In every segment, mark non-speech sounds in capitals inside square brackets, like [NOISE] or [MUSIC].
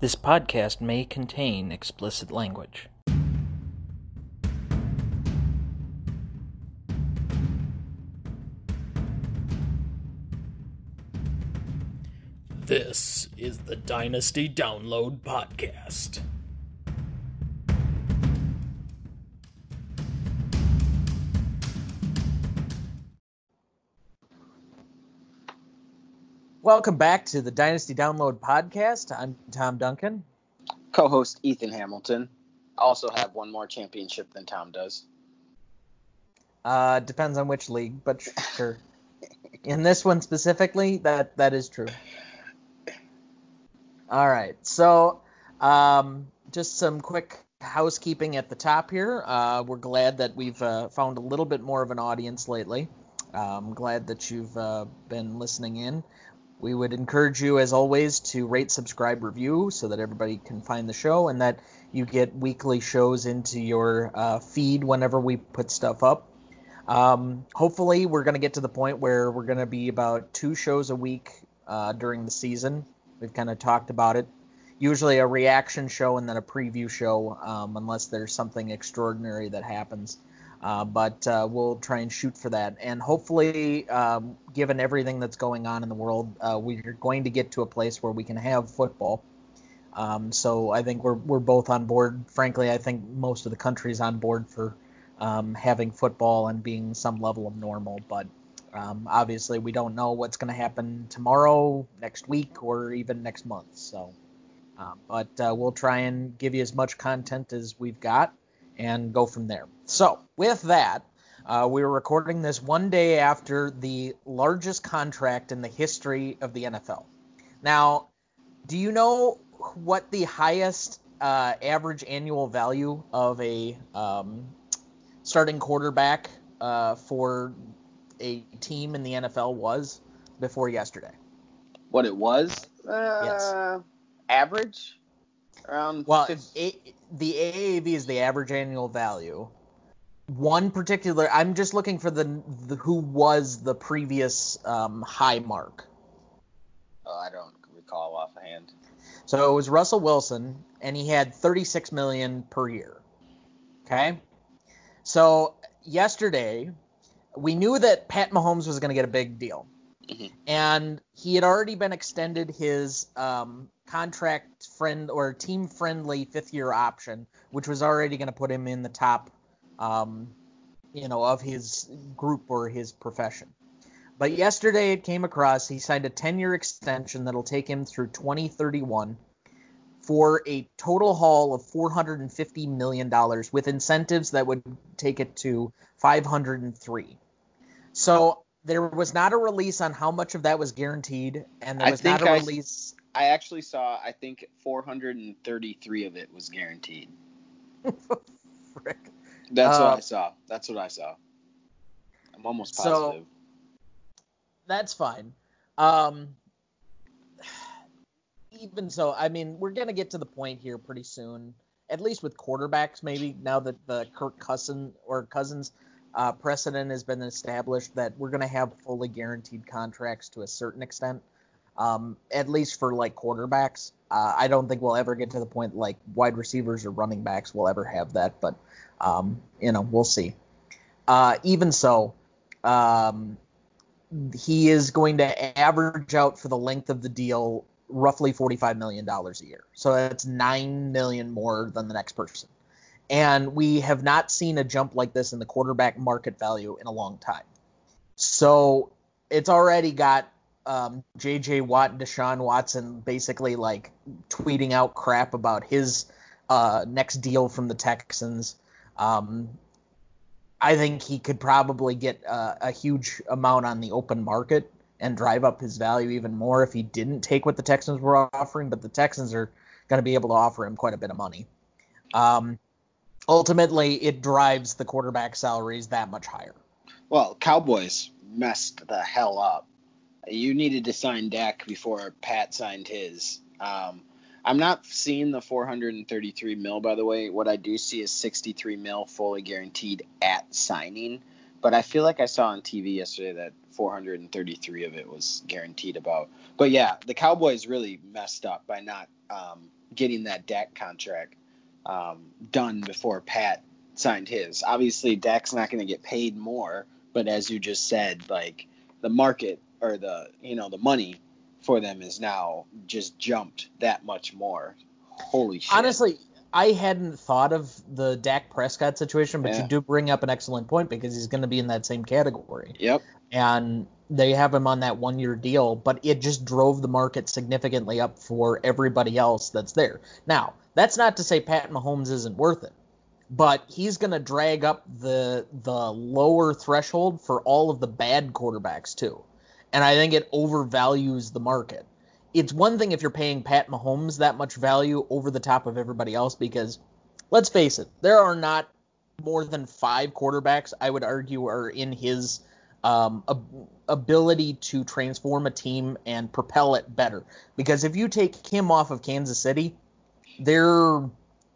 This podcast may contain explicit language. This is the Dynasty Download Podcast. Welcome back to the Dynasty Download Podcast. I'm Tom Duncan. co-host Ethan Hamilton. I also have one more championship than Tom does. Uh, depends on which league, but sure. In this one specifically, that that is true. All right, so um, just some quick housekeeping at the top here. Uh, we're glad that we've uh, found a little bit more of an audience lately. I'm glad that you've uh, been listening in. We would encourage you, as always, to rate, subscribe, review so that everybody can find the show and that you get weekly shows into your uh, feed whenever we put stuff up. Um, hopefully, we're going to get to the point where we're going to be about two shows a week uh, during the season. We've kind of talked about it. Usually a reaction show and then a preview show, um, unless there's something extraordinary that happens. Uh, but uh, we'll try and shoot for that. And hopefully, um, given everything that's going on in the world, uh, we're going to get to a place where we can have football. Um, so I think we're we're both on board. Frankly, I think most of the country's on board for um, having football and being some level of normal. But um, obviously, we don't know what's going to happen tomorrow, next week, or even next month. So, uh, but uh, we'll try and give you as much content as we've got and go from there. So, with that, uh, we were recording this one day after the largest contract in the history of the NFL. Now, do you know what the highest uh, average annual value of a um, starting quarterback uh, for a team in the NFL was before yesterday? What it was? Uh, Average? Around Well, 50 a, the AAV is the average annual value. One particular, I'm just looking for the, the who was the previous um, high mark. oh, I don't recall offhand. So it was Russell Wilson, and he had 36 million per year. Okay. So yesterday, we knew that Pat Mahomes was going to get a big deal, Mhm. and he had already been extended his um, contract friend or team friendly fifth year option, which was already going to put him in the top, um, you know, of his group or his profession. But yesterday it came across he signed a 10 year extension that'll take him through 2031 for a total haul of 450 million dollars with incentives that would take it to 503. So there was not a release on how much of that was guaranteed, and there was not a I- release. I actually saw, I think 433 of it was guaranteed. [LAUGHS] Frick. That's Uh, what I saw. That's what I saw. I'm almost positive. So-. That's fine. Um, even so, I mean, we're gonna get to the point here pretty soon. At least with quarterbacks, maybe now that the Kirk Cousin or Cousins uh, precedent has been established, that we're gonna have fully guaranteed contracts to a certain extent. Um, at least for like quarterbacks. Uh, I don't think we'll ever get to the point like wide receivers or running backs will ever have that, but um, you know, we'll see. Uh, even so, um, he is going to average out for the length of the deal roughly $45 million a year. So that's 9 million more than the next person. And we have not seen a jump like this in the quarterback market value in a long time. So it's already got um, J.J. Watt, Deshaun Watson basically like tweeting out crap about his uh, next deal from the Texans. Um, I think he could probably get uh, a huge amount on the open market and drive up his value even more if he didn't take what the Texans were offering. But the Texans are going to be able to offer him quite a bit of money. Um, ultimately, it drives the quarterback salaries that much higher. Well, Cowboys messed the hell up. You needed to sign Dak before Pat signed his. Um, I'm not seeing the 433 mil, by the way. What I do see is 63 mil fully guaranteed at signing. But I feel like I saw on TV yesterday that 433 of it was guaranteed about. But yeah, the Cowboys really messed up by not um, getting that Dak contract um, done before Pat signed his. Obviously, Dak's not going to get paid more, but as you just said, like the market or the you know the money for them is now just jumped that much more. Holy shit! Honestly, I hadn't thought of the Dak Prescott situation, but Yeah. you do bring up an excellent point because he's going to be in that same category. Yep. and they have him on that one year deal, but it just drove the market significantly up for everybody else that's there. Now, that's not to say Pat Mahomes isn't worth it, but he's going to drag up the the lower threshold for all of the bad quarterbacks too. And I think it overvalues the market. It's one thing if you're paying Pat Mahomes that much value over the top of everybody else because let's face it, there are not more than 5 quarterbacks I would argue are in his um, ab- ability to transform a team and propel it better. Because if you take him off of Kansas City, they're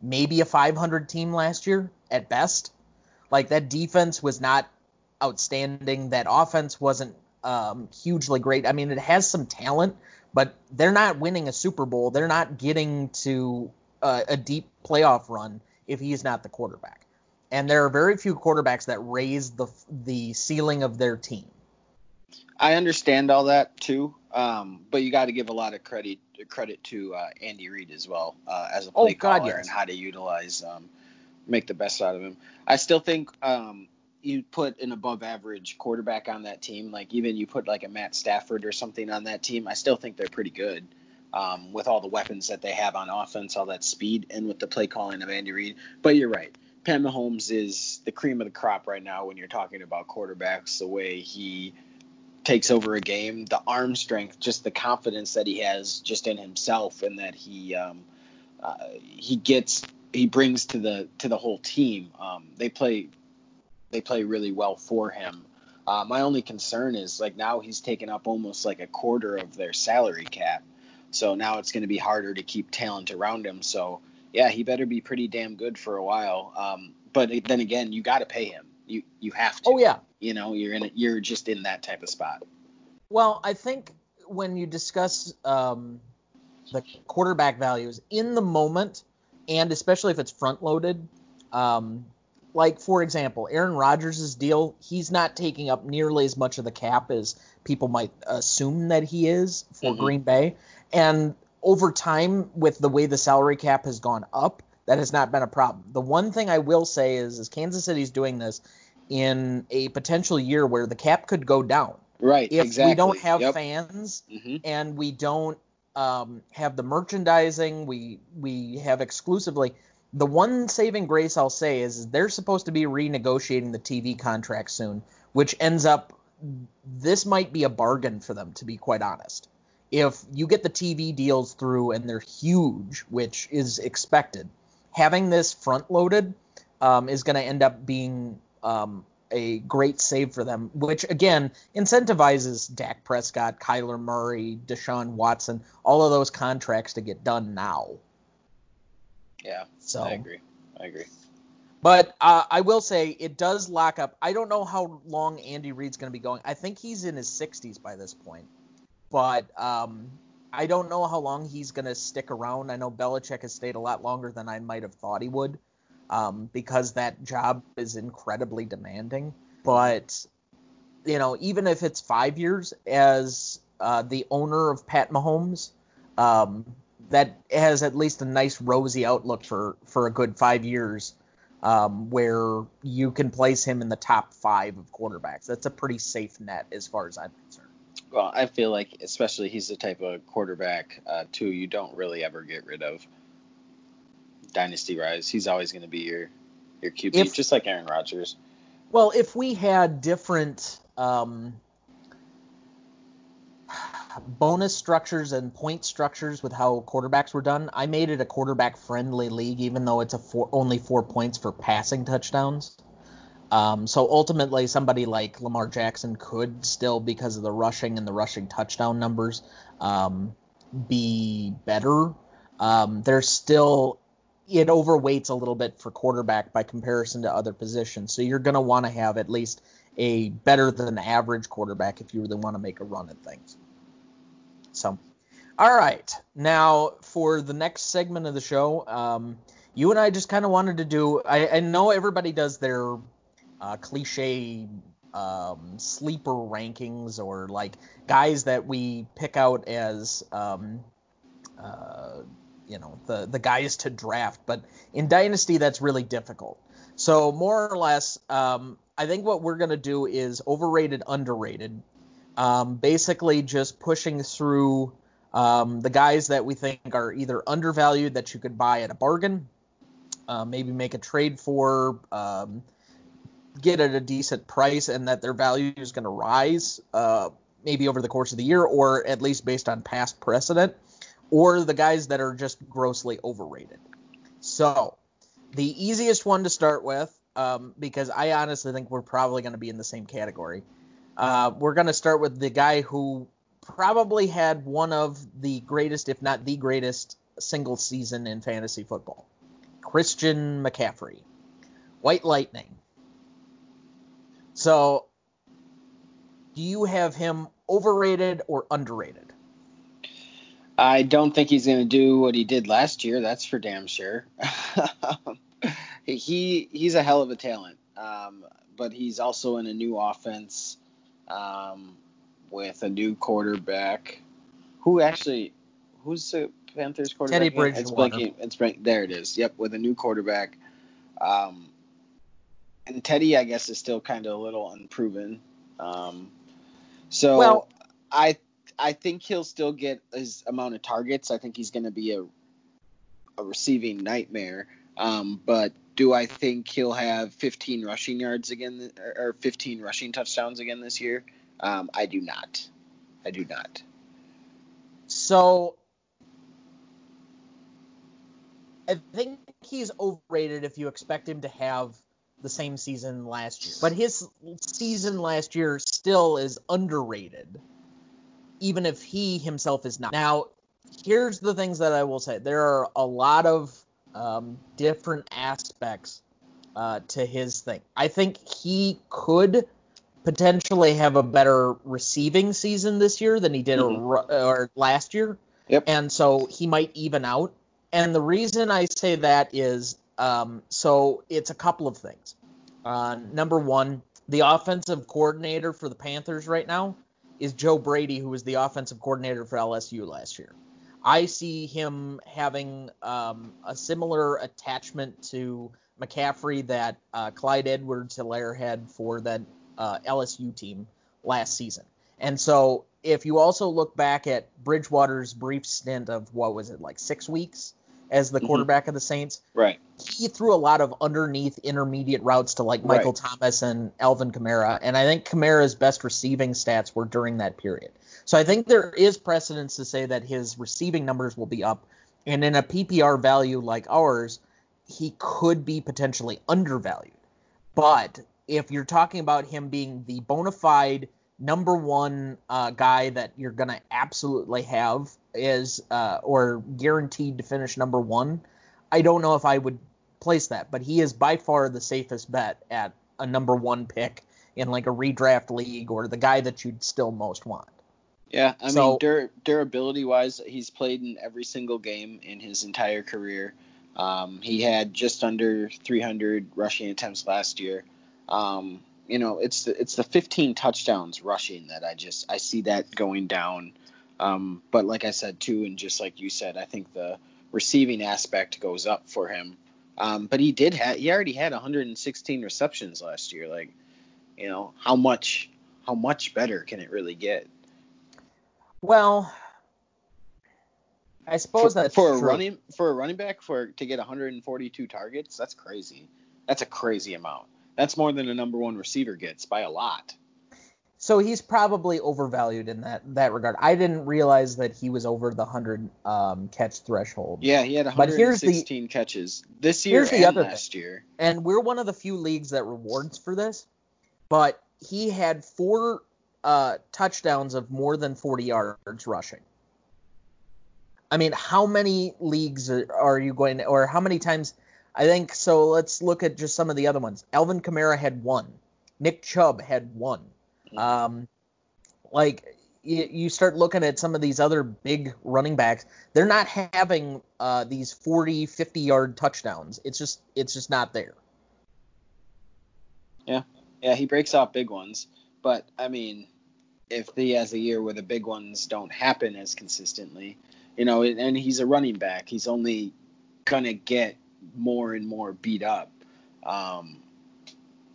maybe a 500 team last year at best. Like that defense was not outstanding. That offense wasn't um, hugely great. I mean, it has some talent, but they're not winning a Super Bowl. They're not getting to uh, a deep playoff run if he's not the quarterback. And there are very few quarterbacks that raise the the ceiling of their team. I understand all that too, um, but you got to give a lot of credit credit to uh, Andy Reid as well uh, as a Oh, play God, caller yes. and how to utilize, um, make the best out of him. I still think um, you put an above average quarterback on that team, like even you put like a Matt Stafford or something on that team. I still think they're pretty good um, with all the weapons that they have on offense, all that speed, and with the play calling of Andy Reid. But you're right. Pat Mahomes is the cream of the crop right now when you're talking about quarterbacks. The way he takes over a game, the arm strength, just the confidence that he has just in himself, and that he um, uh, he gets he brings to the to the whole team. Um, they play they play really well for him. Uh, my only concern is like now he's taken up almost like a quarter of their salary cap, so now it's going to be harder to keep talent around him. So yeah, he better be pretty damn good for a while. Um, but then again, you got to pay him. You you have to. Oh yeah. You know, you're in. A, you're just in that type of spot. Well, I think when you discuss um, the quarterback values in the moment, and especially if it's front loaded, um, like for example, Aaron Rodgers' deal, he's not taking up nearly as much of the cap as people might assume that he is for Mhm. Green Bay. And over time, with the way the salary cap has gone up, that has not been a problem. The one thing I will say is, is Kansas City's doing this in a potential year where the cap could go down Right. if exactly. we don't have yep. fans hmm and we don't um, have the merchandising, we we have exclusively. The one saving grace I'll say is, they're supposed to be renegotiating the TV contract soon, which ends up this might be a bargain for them to be quite honest. If you get the TV deals through and they're huge, which is expected, having this front loaded um, is going to end up being um, a great save for them, which again incentivizes Dak Prescott, Kyler Murray, Deshaun Watson, all of those contracts to get done now. Yeah. So, I agree. I agree. but uh, I will say it does lock up. I don't know how long Andy Reid's going to be going. I think he's in his 60s by this point, but um, I don't know how long he's going to stick around. I know Belichick has stayed a lot longer than I might have thought he would, um, because that job is incredibly demanding. But you know, even if it's five years as uh, the owner of Pat Mahomes, um, that has at least a nice rosy outlook for for a good five years, um, where you can place him in the top five of quarterbacks. That's a pretty safe net as far as I'm concerned. Well, I feel like, especially he's the type of quarterback uh, too. You don't really ever get rid of. Dynasty rise. He's always going to be your your QB, If- just like Aaron Rodgers. Well, if we had different um, bonus structures and point structures with how quarterbacks were done, I made it a quarterback friendly league, even though it's a four, only four points for passing touchdowns. Um, so ultimately, somebody like Lamar Jackson could still, because of the rushing and the rushing touchdown numbers, um, be better. Um, there's still it overweights a little bit for quarterback by comparison to other positions. So you're going to want to have at least a better than average quarterback if you really want to make a run at things. So, all right. Now for the next segment of the show, um, you and I just kind of wanted to do. I, I, know everybody does their uh, cliche um, sleeper rankings or like guys that we pick out as um, uh, you know the the guys to draft. But in Dynasty, that's really difficult. So more or less, um, I think what we're gonna do is overrated, underrated. Um, basically, just pushing through um, the guys that we think are either undervalued that you could buy at a bargain, uh, maybe make a trade for, um, get at a decent price, and that their value is going to rise uh, maybe over the course of the year, or at least based on past precedent or the guys that are just grossly overrated. So, the easiest one to start with, um, because I honestly think we're probably going to be in the same category. Uh, we're going to start with the guy who probably had one of the greatest, if not the greatest, single season in fantasy football Christian McCaffrey, White Lightning. So, do you have him overrated or underrated? I don't think he's going to do what he did last year. That's for damn sure. [LAUGHS] he he's a hell of a talent, um, but he's also in a new offense um, with a new quarterback. Who actually? Who's the Panthers quarterback? Teddy Bridgewater. It's, it's there. It is. Yep, with a new quarterback. Um, and Teddy, I guess, is still kind of a little unproven. Um, so well, I I think he'll still get his amount of targets. I think he's going to be a a receiving nightmare. Um, but do I think he'll have 15 rushing yards again or 15 rushing touchdowns again this year? Um, I do not. I do not. So I think he's overrated if you expect him to have the same season last year. But his season last year still is underrated even if he himself is not. Now, here's the things that I will say. There are a lot of um, different aspects uh, to his thing. I think he could potentially have a better receiving season this year than he did mm-hmm. or, or last year. Yep. And so he might even out. And the reason I say that is um, so it's a couple of things. Uh, number one, the offensive coordinator for the Panthers right now is Joe Brady, who was the offensive coordinator for LSU last year. I see him having um, a similar attachment to McCaffrey that uh, Clyde Edwards-Helaire had for that uh, LSU team last season. And so if you also look back at Bridgewater's brief stint of what was it like six weeks as the mm-hmm. quarterback of the Saints. Right. He threw a lot of underneath intermediate routes to like Michael right. Thomas and Alvin Kamara, and I think Kamara's best receiving stats were during that period. So I think there is precedence to say that his receiving numbers will be up, and in a PPR value like ours, he could be potentially undervalued. But if you're talking about him being the bona fide number one uh, guy that you're going to absolutely have is uh, or guaranteed to finish number one, I don't know if I would place that, but he is by far the safest bet at a number one pick in like a redraft league or the guy that you'd still most want. Yeah, I so, mean dur- durability wise, he's played in every single game in his entire career. Um, he had just under 300 rushing attempts last year. Um, you know, it's the, it's the 15 touchdowns rushing that I just I see that going down. Um, but like I said too, and just like you said, I think the receiving aspect goes up for him. Um, but he did have he already had 116 receptions last year. Like, you know, how much how much better can it really get? Well, I suppose for, that's for a running for a running back for to get 142 targets. That's crazy. That's a crazy amount. That's more than a number one receiver gets by a lot. So he's probably overvalued in that that regard. I didn't realize that he was over the hundred um, catch threshold. Yeah, he had 116 catches this year and other last thing. year. And we're one of the few leagues that rewards for this. But he had four uh, touchdowns of more than 40 yards rushing. I mean, how many leagues are you going to, or how many times I think so. Let's look at just some of the other ones. Alvin Kamara had one. Nick Chubb had one. Um, like you, you start looking at some of these other big running backs, they're not having uh, these 40, 50 yard touchdowns. It's just it's just not there. Yeah, yeah, he breaks off big ones, but I mean, if he has a year where the big ones don't happen as consistently, you know, and he's a running back, he's only gonna get more and more beat up. Um,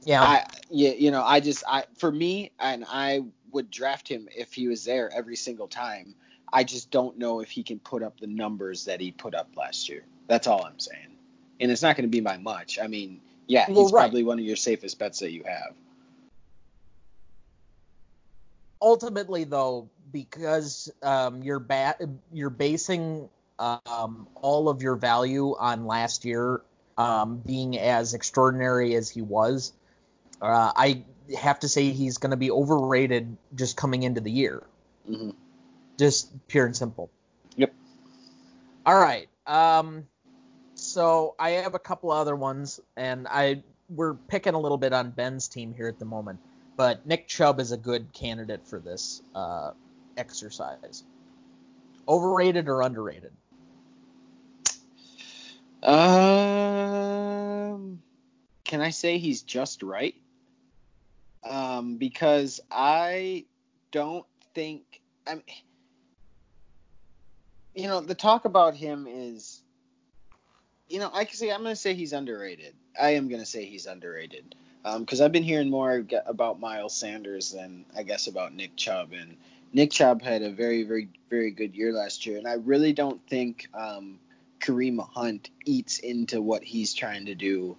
Yeah. I, yeah, you know, I just, I, for me, and I would draft him if he was there every single time. I just don't know if he can put up the numbers that he put up last year. That's all I'm saying. And it's not going to be by much. I mean, yeah, he's Well, right. probably one of your safest bets that you have. Ultimately though because um, you're ba- you're basing um, all of your value on last year um, being as extraordinary as he was uh, i have to say he's going to be overrated just coming into the year. Hmm just pure and simple. Yep. all right um, so i have a couple other ones and i we're picking a little bit on ben's team here at the moment but nick chubb is a good candidate for this uh, exercise overrated or underrated Um, can I say he's just right? Um, because I don't think I mean, you know, the talk about him is, you know, I can say I'm going to say he's underrated. I am going to say he's underrated because I've been hearing more about Miles Sanders than I guess about Nick Chubb, and Nick Chubb had a very, very, very good year last year, and I really don't think um, Kareem Hunt eats into what he's trying to do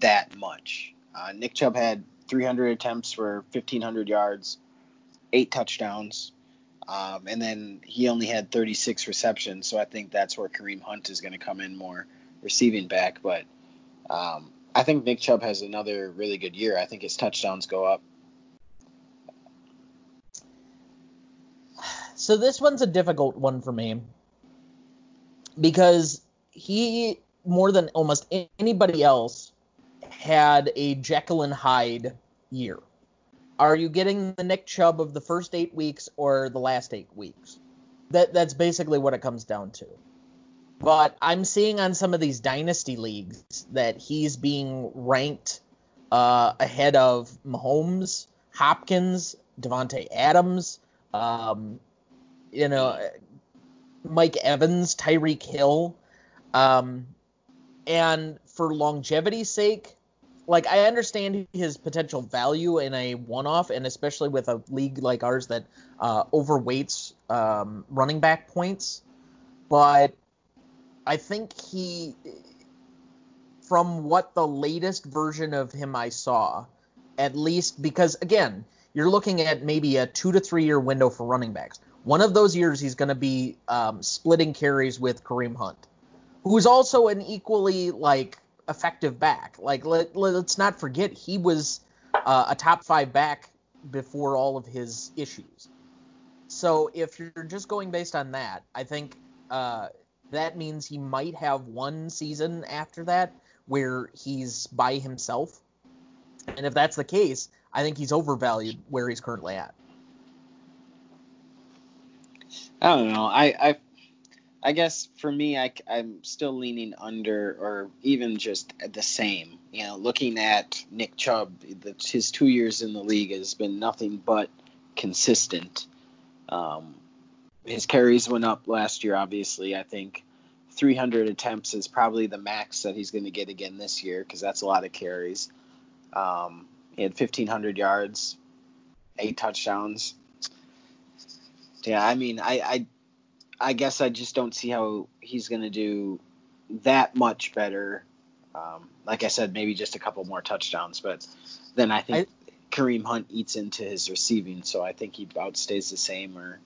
that much. Uh, Nick Chubb had 300 attempts for 1,500 yards, eight touchdowns, um, and then he only had 36 receptions. So I think that's where Kareem Hunt is going to come in more receiving back. But um, I think Nick Chubb has another really good year. I think his touchdowns go up. So this one's a difficult one for me because he more than almost anybody else had a Jekyll and Hyde year. Are you getting the Nick Chubb of the first eight weeks or the last eight weeks? That that's basically what it comes down to. But I'm seeing on some of these dynasty leagues that he's being ranked uh, ahead of Mahomes, Hopkins, Davante Adams, um, you know, Mike Evans, Tyreek Hill. Um, and for longevity's sake, like I understand his potential value in a one-off, and especially with a league like ours that uh, overweights um, running back points. But I think he, from what the latest version of him I saw, at least because again, you're looking at maybe a two to three year window for running backs. One of those years he's going to be um, splitting carries with Kareem Hunt, who's also an equally like effective back. Like let, let's not forget he was uh, a top five back before all of his issues. So if you're just going based on that, I think uh, that means he might have one season after that where he's by himself. And if that's the case, I think he's overvalued where he's currently at. I don't know. I I, I guess for me, I, I'm still leaning under or even just the same. You know, looking at Nick Chubb, the, his two years in the league has been nothing but consistent. Um, his carries went up last year, obviously. I think 300 attempts is probably the max that he's going to get again this year because that's a lot of carries. Um, he had 1,500 yards, eight touchdowns. Yeah, I mean, I, I, I guess I just don't see how he's going to do that much better. Um, like I said, maybe just a couple more touchdowns, but then I think I, Kareem Hunt eats into his receiving, so I think he outstays the same or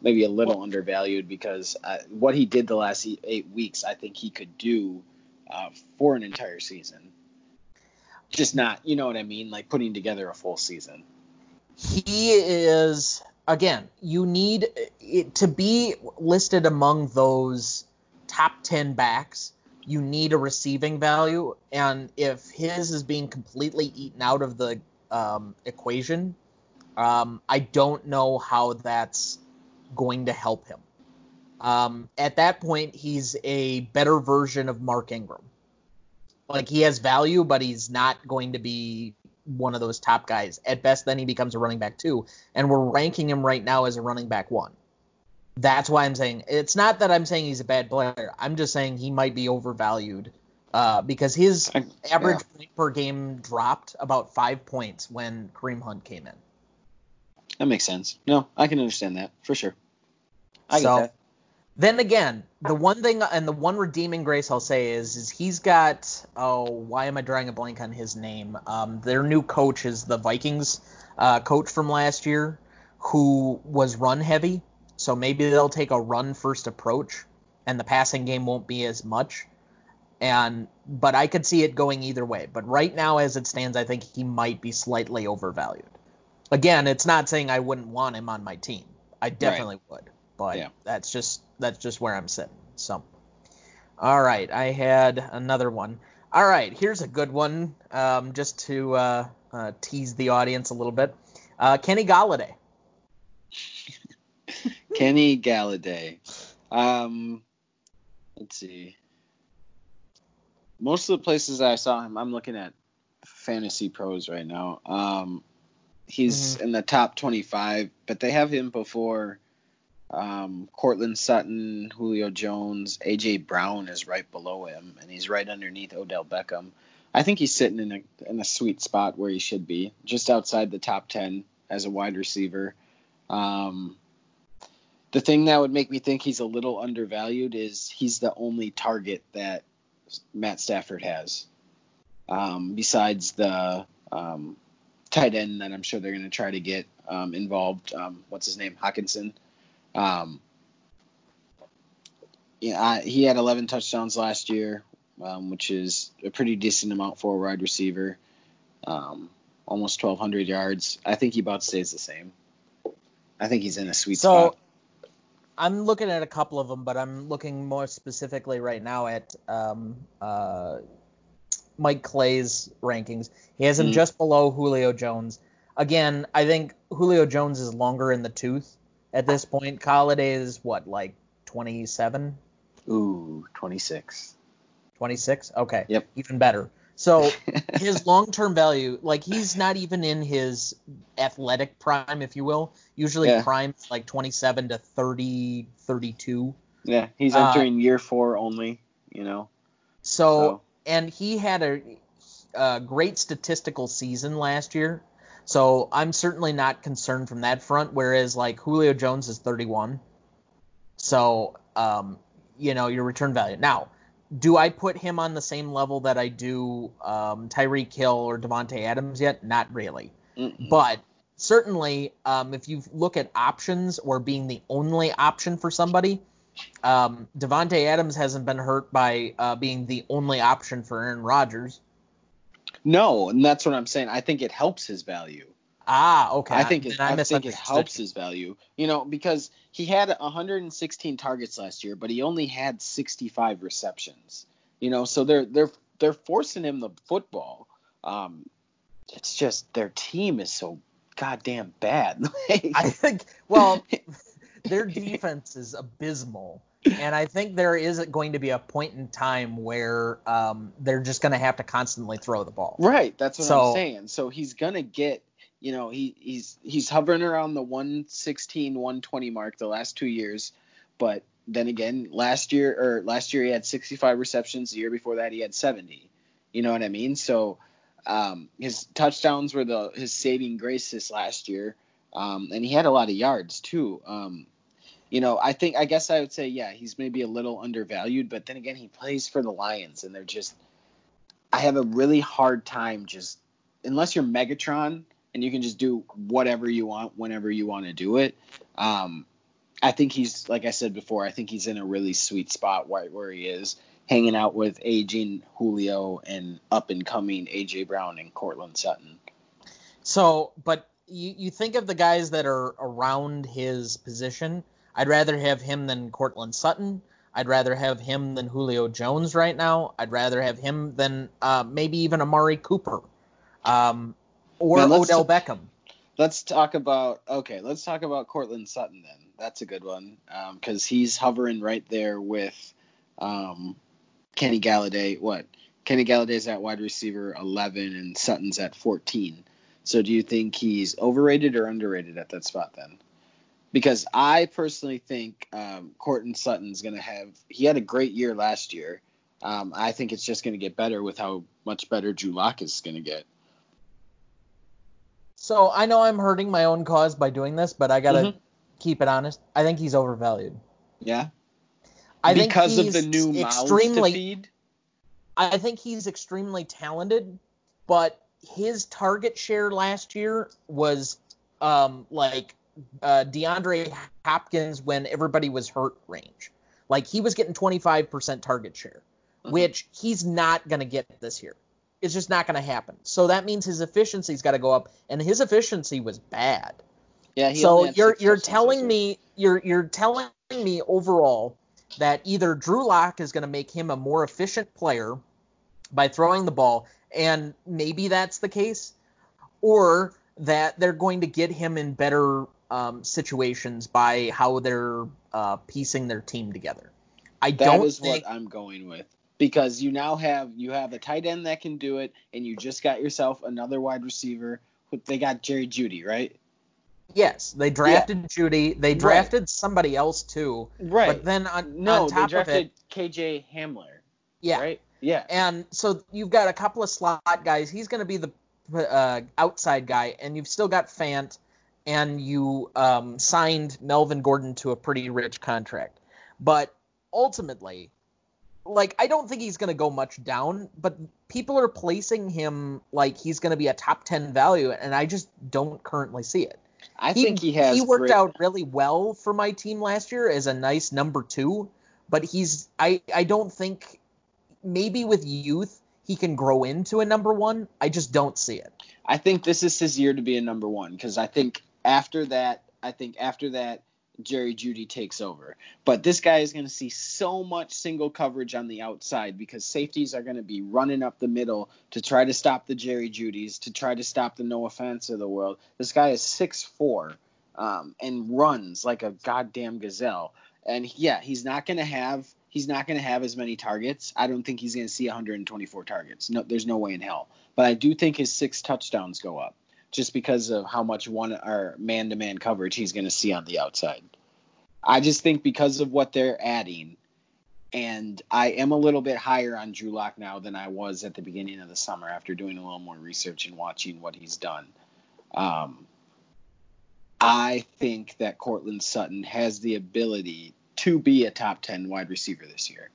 maybe a little undervalued because uh, what he did the last eight weeks, I think he could do uh, for an entire season. Just not, you know what I mean, like putting together a full season. He is again, you need it to be listed among those top 10 backs. You need a receiving value, and if his is being completely eaten out of the um, equation, um, I don't know how that's going to help him. Um, at that point, he's a better version of Mark Ingram. Like he has value, but he's not going to be one of those top guys. At best, then he becomes a running back two, and we're ranking him right now as a running back one. That's why I'm saying it's not that I'm saying he's a bad player. I'm just saying he might be overvalued uh, because his I- average yeah. point per game dropped about five points when Kareem Hunt came in. That makes sense. No, I can understand that for sure. I So- get that. Then again, the one thing and the one redeeming grace I'll say is is he's got oh why am I drawing a blank on his name? Um, their new coach is the Vikings uh, coach from last year who was run heavy, so maybe they'll take a run first approach and the passing game won't be as much. And but I could see it going either way. But right now as it stands, I think he might be slightly overvalued. Again, it's not saying I wouldn't want him on my team. I definitely would. But Yeah. that's just that's just where I'm sitting. So all right, I had another one. All right, here's a good one, um, just to uh, uh, tease the audience a little bit. Uh, Kenny Golladay. [LAUGHS] Kenny Golladay. Um, let's see. Most of the places I saw him, I'm looking at Fantasy Pros right now. Um, he's in the top 25, but they have him before um, Courtland Sutton, Julio Jones, AJ Brown is right below him, and he's right underneath Odell Beckham. I think he's sitting in a in a sweet spot where he should be, just outside the top 10 as a wide receiver. Um, the thing that would make me think he's a little undervalued is he's the only target that Matt Stafford has, um, besides the um, tight end that I'm sure they're going to try to get um, involved. Um, what's his name? Hockenson. Um, yeah, I, he had 11 touchdowns last year, um, which is a pretty decent amount for a wide receiver. Um, almost 1,200 yards. I think he about stays the same. I think he's in a sweet So spot. I'm looking at a couple of them, but I'm looking more specifically right now at um, uh, Mike Clay's rankings. He has him Mhm. just below Julio Jones. Again, I think Julio Jones is longer in the tooth at this point. Golladay is what, like 27? Ooh, 26. 26? Okay. Yep. Even better. So [LAUGHS] his long-term value, like he's not even in his athletic prime, if you will. Usually Yeah. prime is like 27 to 30, 32. Yeah, he's Uh, entering year four only. You know. So, So- and he had a, a great statistical season last year. So I'm certainly not concerned from that front. Whereas like Julio Jones is 31. So, um, you know, your return value. Now, do I put him on the same level that I do um, Tyreek Hill or Davante Adams yet? Not really. Mm-mm. But certainly, um, if you look at options or being the only option for somebody, um, Davante Adams hasn't been hurt by uh, being the only option for Aaron Rodgers. No, and that's what I'm saying. I think it helps his value. Ah, okay. I think it, Then I, think it helps his value. You know, because he had 116 targets last year, but he only had 65 receptions. You know, so they're they're they're forcing him the football. Um, it's just their team is so goddamn bad. Like, [LAUGHS] I think. Well, [LAUGHS] their [LAUGHS] defense is abysmal, and I think there is going to be a point in time where um, they're just going to have to constantly throw the ball. Right, that's what So- I'm saying. So he's gonna get, you know, he he's he's hovering around the 116, 120 mark the last two years, but then again, last year or last year he had 65 receptions. The year before that he had 70. You know what I mean? So um, his touchdowns were the his saving grace this last year, um, and he had a lot of yards too. Um, you know, I think I guess I would say yeah, he's maybe a little undervalued, but then again, he plays for the Lions, and they're just I have a really hard time just unless you're Megatron and you can just do whatever you want whenever you want to do it. Um, I think he's like I said before. I think he's in a really sweet spot where, where he is, hanging out with aging Julio and up and coming AJ Brown and Courtland Sutton. So, but you, you think of the guys that are around his position. I'd rather have him than Courtland Sutton. I'd rather have him than Julio Jones right now. I'd rather have him than uh, maybe even Amari Cooper. Um, or Odell t- Beckham. Let's talk about okay. Let's talk about Courtland Sutton then. That's a good one because he's hovering right there with um, Kenny Golladay. What Kenny Golladay's at wide receiver 11 and Sutton's at 14. So do you think he's overrated or underrated at that spot then? Because I personally think um, Courtland Sutton's going to have. He had a great year last year. Um, I think it's just going to get better with how much better Drew Lock is going to get. So I know I'm hurting my own cause by doing this, but I gotta Mhm. keep it honest. I think he's overvalued. Yeah. I because think of the new extremely. feed. I think he's extremely talented, but his target share last year was um, like uh, DeAndre Hopkins when everybody was hurt range. Like he was getting 25% target share, Mhm. which he's not going to get this year. It's just not going to happen. So that means his efficiency's got to go up, and his efficiency was bad. Yeah. He so you're you're telling me you're you're telling me overall that either Drew Lock is going to make him a more efficient player by throwing the ball, and maybe that's the case, or that they're going to get him in better um, situations by how they're uh, piecing their team together. I That don't is think what I'm going with because you now have you have a tight end that can do it, and you just got yourself another wide receiver. They got Jerry Jeudy, right? yes, they drafted Jeudy, they Right. drafted somebody else too, Right. but then on, no, on they top of drafted it, KJ Hamler. yeah, Right. Yeah. And so you've got a couple of slot guys. He's going to be the uh, outside guy, and you've still got Fant, and you um, signed Melvin Gordon to a pretty rich contract. But ultimately, like I don't think he's going to go much down. But people are placing him like he's going to be a top ten value, and I just don't currently see it. I think he has. He worked great- out really well for my team last year as a nice number two, but he's I I don't think maybe with youth he can grow into a number one. I just don't see it. I think this is his year to be a number one because I think after that, I think after that, Jerry Jeudy takes over. But this guy is going to see so much single coverage on the outside because safeties are going to be running up the middle to try to stop the Jerry Jeudys, to try to stop the Noah Fants of the world. This guy is 6'4 um, and runs like a goddamn gazelle. And yeah, he's not going to have he's not going to have as many targets. I don't think he's going to see 124 targets. No, there's no way in hell. But I do think his six touchdowns go up just because of how much one or man to man coverage he's going to see on the outside. I just think because of what they're adding, and I am a little bit higher on Drew Lock now than I was at the beginning of the summer after doing a little more research and watching what he's done. Um, I think that Courtland Sutton has the ability to be a top 10 wide receiver this year.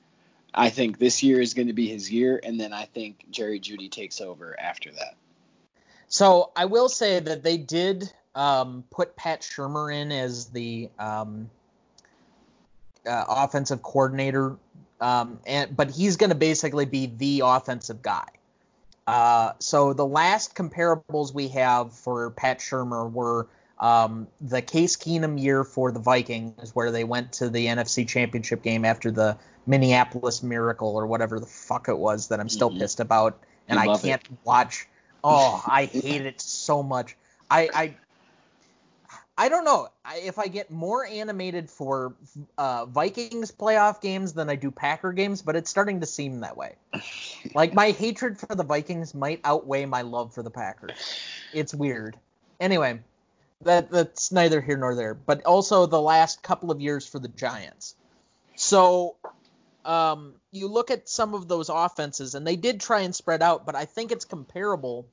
I think this year is going to be his year, and then I think Jerry Jeudy takes over after that. So I will say that they did um, put Pat Shurmur in as the um, uh, offensive coordinator, um, and but he's going to basically be the offensive guy. Uh, so the last comparables we have for Pat Shurmur were um, the Case Keenum year for the Vikings, where they went to the NFC Championship game after the Minneapolis Miracle or whatever the fuck it was that I'm still Mhm. pissed about, and I can't watch. Oh, [LAUGHS] I hate it so much. I I I don't know I, if I get more animated for uh, Vikings playoff games than I do Packer games, but it's starting to seem that way. Like my hatred for the Vikings might outweigh my love for the Packers. It's weird. Anyway, that that's neither here nor there. But also the last couple of years for the Giants. So um, you look at some of those offenses, and they did try and spread out, but I think it's comparable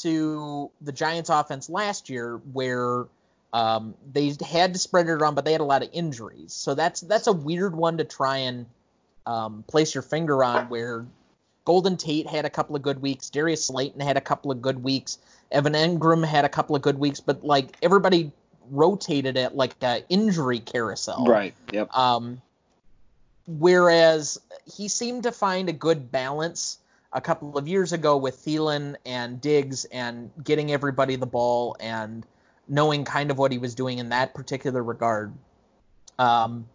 to the Giants' offense last year, where um, they had to spread it around, but they had a lot of injuries. So that's that's a weird one to try and um, place your finger on. Where Golden Tate had a couple of good weeks, Darius Slayton had a couple of good weeks, Evan Engram had a couple of good weeks, but like everybody rotated it like a injury carousel. Right. Yep. Um, whereas he seemed to find a good balance a couple of years ago with Thielen and Diggs and getting everybody the ball and knowing kind of what he was doing in that particular regard. Um,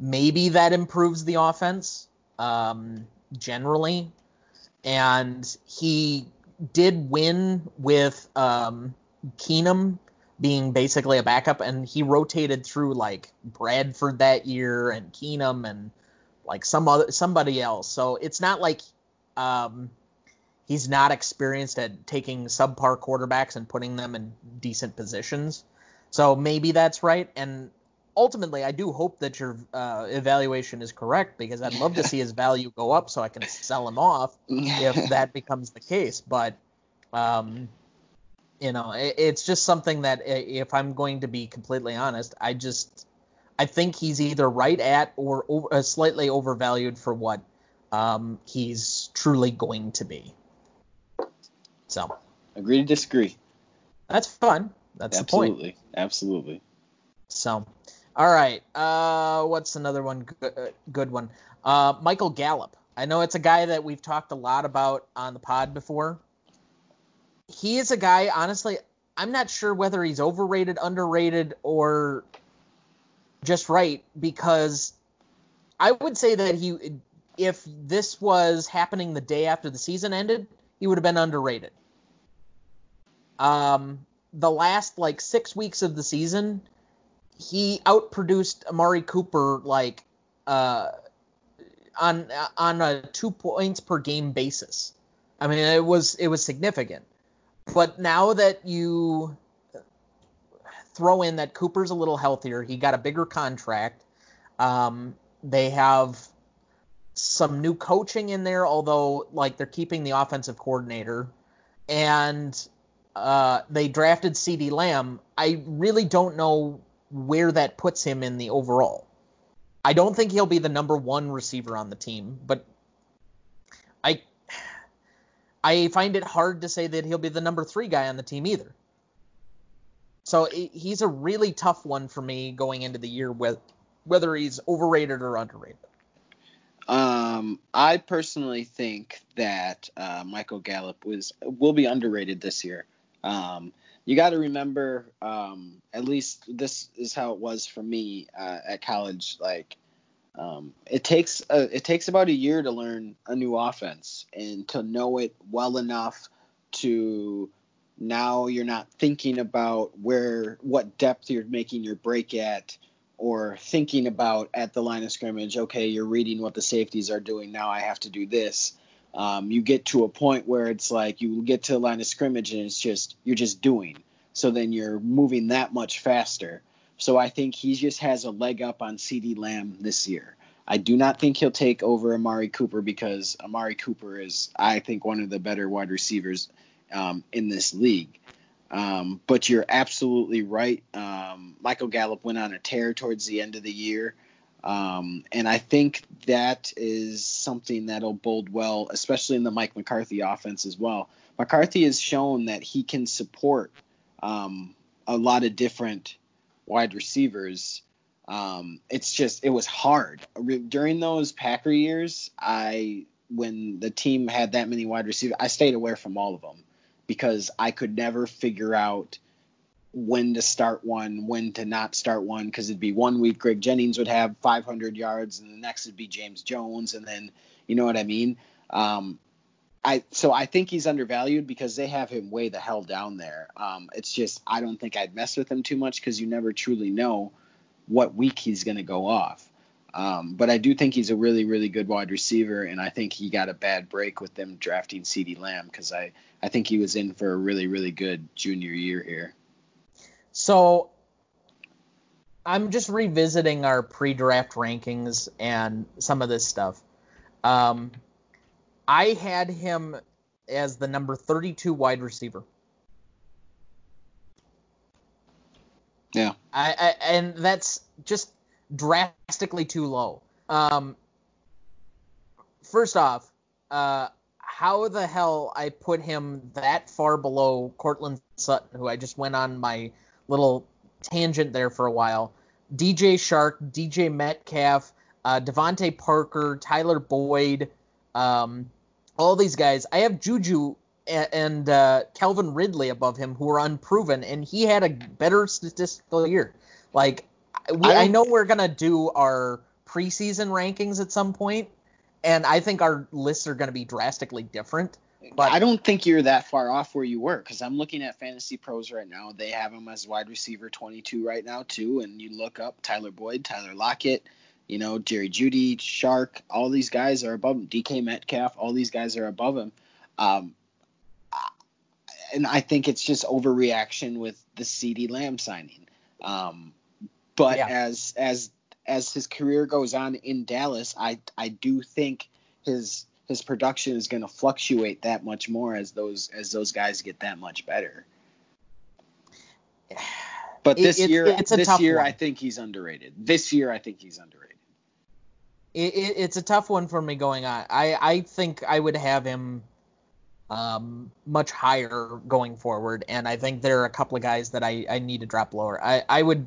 maybe that improves the offense um, generally, and he did win with um, Keenum being basically a backup, and he rotated through like Bradford that year and Keenum and like some other somebody else. So it's not like um, he's not experienced at taking subpar quarterbacks and putting them in decent positions. So maybe that's right. And ultimately, I do hope that your uh, evaluation is correct because I'd love to [LAUGHS] see his value go up so I can sell him off if [LAUGHS] that becomes the case. But um, you know, it, it's just something that if I'm going to be completely honest, I just I think he's either right at or over, uh, slightly overvalued for what um, he's truly going to be. So agree to disagree. That's fun. That's absolutely, the point. Absolutely. So, all right. Uh, what's another one? Good, uh, good one. Uh, Michael Gallup. I know it's a guy that we've talked a lot about on the pod before. He is a guy, honestly, I'm not sure whether he's overrated, underrated, or just right because I would say that he, if this was happening the day after the season ended, he would have been underrated. Um, the last like six weeks of the season, he outproduced Amari Cooper like uh, on on a two points per game basis. I mean, it was it was significant. But now that you throw in that Cooper's a little healthier, he got a bigger contract. Um, they have some new coaching in there, although like they're keeping the offensive coordinator, and uh, they drafted CeeDee Lamb. I really don't know where that puts him in the overall. I don't think he'll be the number one receiver on the team, but I I find it hard to say that he'll be the number three guy on the team either. So he's a really tough one for me going into the year with whether he's overrated or underrated. Um, I personally think that uh, Michael Gallup was will be underrated this year. Um, you got to remember, um, at least this is how it was for me uh, at college. Like, um, it takes a, it takes about a year to learn a new offense and to know it well enough to now you're not thinking about where what depth you're making your break at or thinking about at the line of scrimmage. Okay, you're reading what the safeties are doing. Now I have to do this um, you get to a point where it's like you get to the line of scrimmage and it's just you're just doing. So then you're moving that much faster. So I think he just has a leg up on CeeDee Lamb this year. I do not think he'll take over Amari Cooper because Amari Cooper is, I think, one of the better wide receivers um, in this league. Um, but you're absolutely right. Um, Michael Gallup went on a tear towards the end of the year. Um, and I think that is something that'll bode well, especially in the Mike McCarthy offense as well. McCarthy has shown that he can support um, a lot of different wide receivers. Um, it's just it was hard during those Packer years. I when the team had that many wide receivers, I stayed away from all of them because I could never figure out when to start one, when to not start one, because it'd be one week Greg Jennings would have 500 yards, and the next would be James Jones, and then you know what I mean. Um, I so I think he's undervalued because they have him way the hell down there. Um, it's just I don't think I'd mess with him too much because you never truly know what week he's going to go off. Um, but I do think he's a really, really good wide receiver, and I think he got a bad break with them drafting CeeDee Lamb because I, I think he was in for a really, really good junior year here. So I'm just revisiting our pre-draft rankings and some of this stuff. Um, I had him as the number 32 wide receiver. Yeah. I, I and that's just drastically too low. Um, first off, uh, how the hell I put him that far below Courtland Sutton, who I just went on my little tangent there for a while. DJ Chark, DJ Metcalf, uh, DeVante Parker, Tyler Boyd, um, all these guys. I have Juju and, and uh, Calvin Ridley above him who are unproven, and he had a better statistical year. Like, we, I, I know we're gonna do our preseason rankings at some point, and I think our lists are gonna be drastically different. But I don't think you're that far off where you were because I'm looking at Fantasy Pros right now. They have him as wide receiver 22 right now too, and you look up Tyler Boyd, Tyler Lockett, you know Jerry Jeudy, Chark. all these guys are above him. DK Metcalf, all these guys are above him. Um, and I think it's just overreaction with the CeeDee Lamb signing. Um, but yeah. as as as his career goes on in Dallas, I I do think his his production is going to fluctuate that much more as those as those guys get that much better. But this it, year, this year, one. I think he's underrated. This year, I think he's underrated. It, it, it's a tough one for me going on. I I think I would have him um, much higher going forward, and I think there are a couple of guys that I, I need to drop lower. I, I would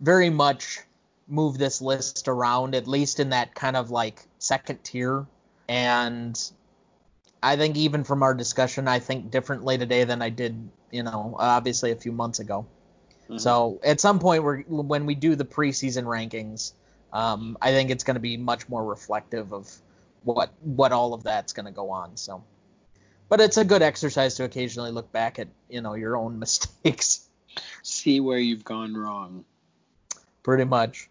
very much move this list around, at least in that kind of like second tier. And I think even from our discussion, I think differently today than I did, you know, obviously a few months ago. Mm-hmm. So at some point, we're, when we do the preseason rankings, um, I think it's going to be much more reflective of what what all of that's going to go on. So but it's a good exercise to occasionally look back at you know your own [LAUGHS] mistakes see where you've gone wrong pretty much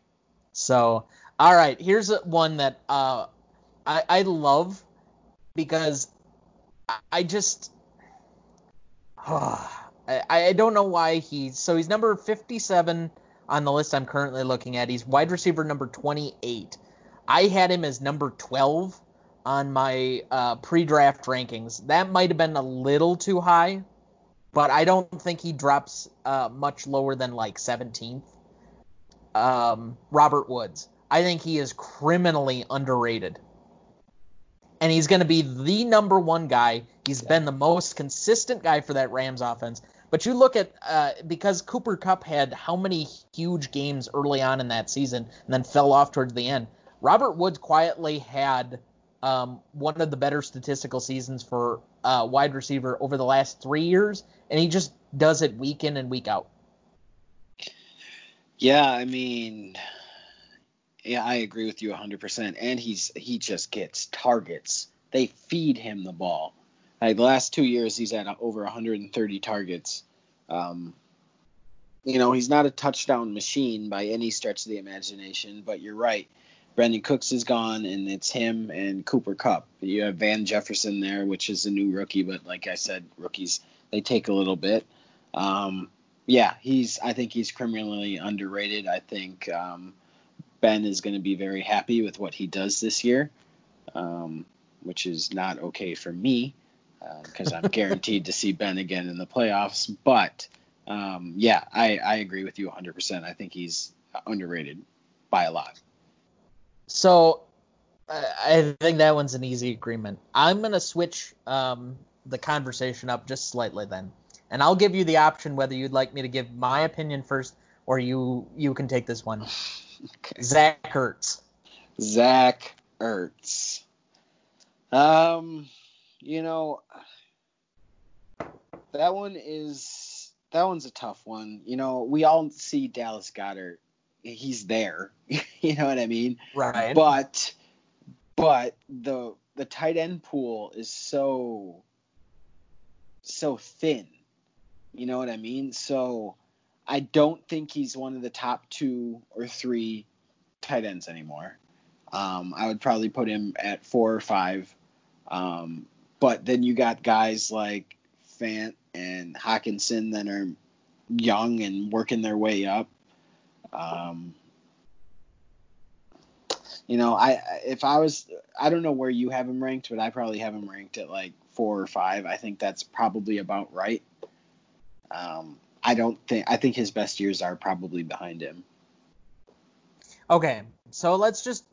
so all right here's one that uh, I, I love because i just [SIGHS] I, I don't know why he's so he's number 57 on the list i'm currently looking at he's wide receiver number 28 i had him as number 12 on my uh, pre-draft rankings. That might have been a little too high, but I don't think he drops uh, much lower than like 17th. Um, Robert Woods. I think he is criminally underrated. And he's going to be the number one guy. He's been the most consistent guy for that Rams offense. But you look at uh, because Cooper Kupp had how many huge games early on in that season and then fell off towards the end. Robert Woods quietly had um, one of the better statistical seasons for uh, wide receiver over the last three years, and he just does it week in and week out. Yeah, I mean, yeah, I agree with you 100%. And he's he just gets targets. They feed him the ball. Like the last two years, he's at over 130 targets. Um, you know, he's not a touchdown machine by any stretch of the imagination, but you're right. Brandin Cooks is gone, and it's him and Cooper Kupp. You have Van Jefferson there, which is a new rookie, but like I said, rookies they take a little bit. Um, yeah, he's. I think he's criminally underrated. I think um, Ben is going to be very happy with what he does this year, um, which is not okay for me because uh, I'm guaranteed to see Ben again in the playoffs. But um, yeah, I, I agree with you 100%. I think he's underrated by a lot. So I think that one's an easy agreement. I'm gonna switch um, the conversation up just slightly then, and I'll give you the option whether you'd like me to give my opinion first or you you can take this one. Okay. [LAUGHS] Zach Ertz. Zach Ertz. Um, you know, that one is that one's a tough one. You know, we all see Dallas Goedert. he's there. [LAUGHS] you know what I mean? Right. But but the the tight end pool is so so thin. You know what I mean? So I don't think he's one of the top two or three tight ends anymore. Um, I would probably put him at four or five. Um, but then you got guys like Fant and Hockenson that are young and working their way up. Um, you know, I if I was, I don't know where you have him ranked, but I probably have him ranked at like four or five. I think that's probably about right. Um, I don't think I think his best years are probably behind him. Okay, so let's just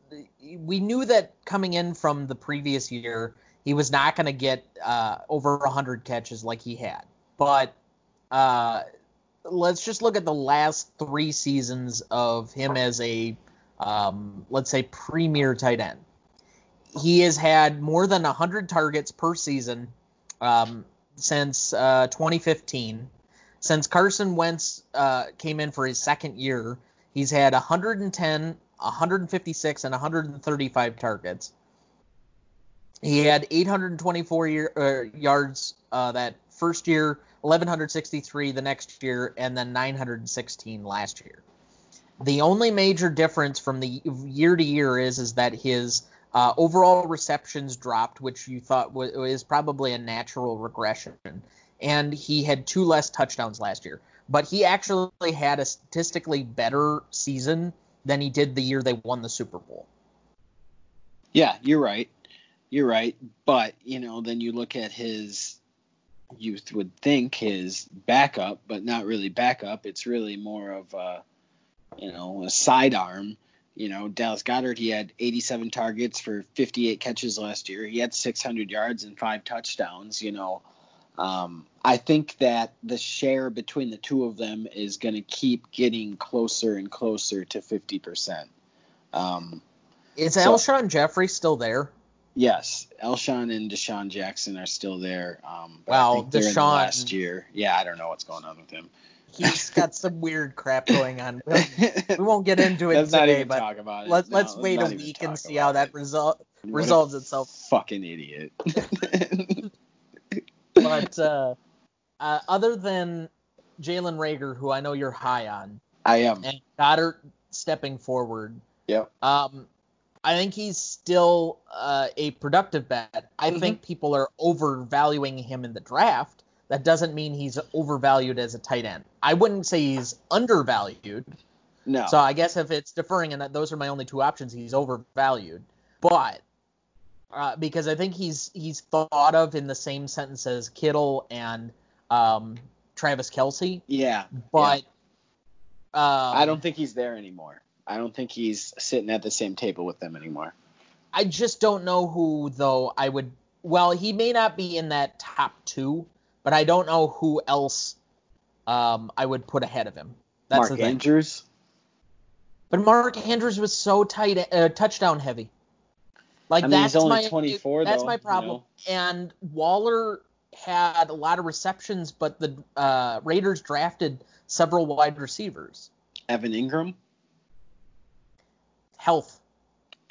we knew that coming in from the previous year, he was not going to get uh, over 100 catches like he had, but uh, let's just look at the last three seasons of him as a, um, let's say, premier tight end. He has had more than 100 targets per season um, since uh, 2015. Since Carson Wentz uh, came in for his second year, he's had 110, 156, and 135 targets. He had 824 year, uh, yards uh, that first year, 1163 the next year, and then 916 last year. The only major difference from the year to year is is that his uh, overall receptions dropped, which you thought was, was probably a natural regression, and he had two less touchdowns last year. But he actually had a statistically better season than he did the year they won the Super Bowl. Yeah, you're right. You're right. But, you know, then you look at his you would think his backup, but not really backup. It's really more of a, you know, a sidearm. You know, Dallas Goedert, he had 87 targets for 58 catches last year. He had 600 yards and five touchdowns. You know, um, I think that the share between the two of them is going to keep getting closer and closer to 50%. Um, is so, Alshon Jeffery still there? Yes, Alshon and DeSean Jackson are still there. Um, wow, DeSean last year. Yeah, I don't know what's going on with him. He's got [LAUGHS] some weird crap going on. we won't get into it let's today, but let's, let's, no, let's wait a week and see how that result resolves itself. Fucking idiot. [LAUGHS] but uh, uh, other than Jalen Reagor, who I know you're high on, I am, and Goedert stepping forward. Yeah. Um, I think he's still uh, a productive bet. I mm-hmm. think people are overvaluing him in the draft. That doesn't mean he's overvalued as a tight end. I wouldn't say he's undervalued. No. So I guess if it's deferring, and that those are my only two options, he's overvalued. But uh, because I think he's he's thought of in the same sentence as Kittle and um, Travis Kelce. Yeah. But yeah. Um, I don't think he's there anymore. I don't think he's sitting at the same table with them anymore. I just don't know who though I would. Well, he may not be in that top two, but I don't know who else um, I would put ahead of him. That's Mark Andrews. But Mark Andrews was so tight, uh, touchdown heavy. Like I mean, that's my 24, that's though, my problem. You know? And Waller had a lot of receptions, but the uh, Raiders drafted several wide receivers. Evan Engram. health.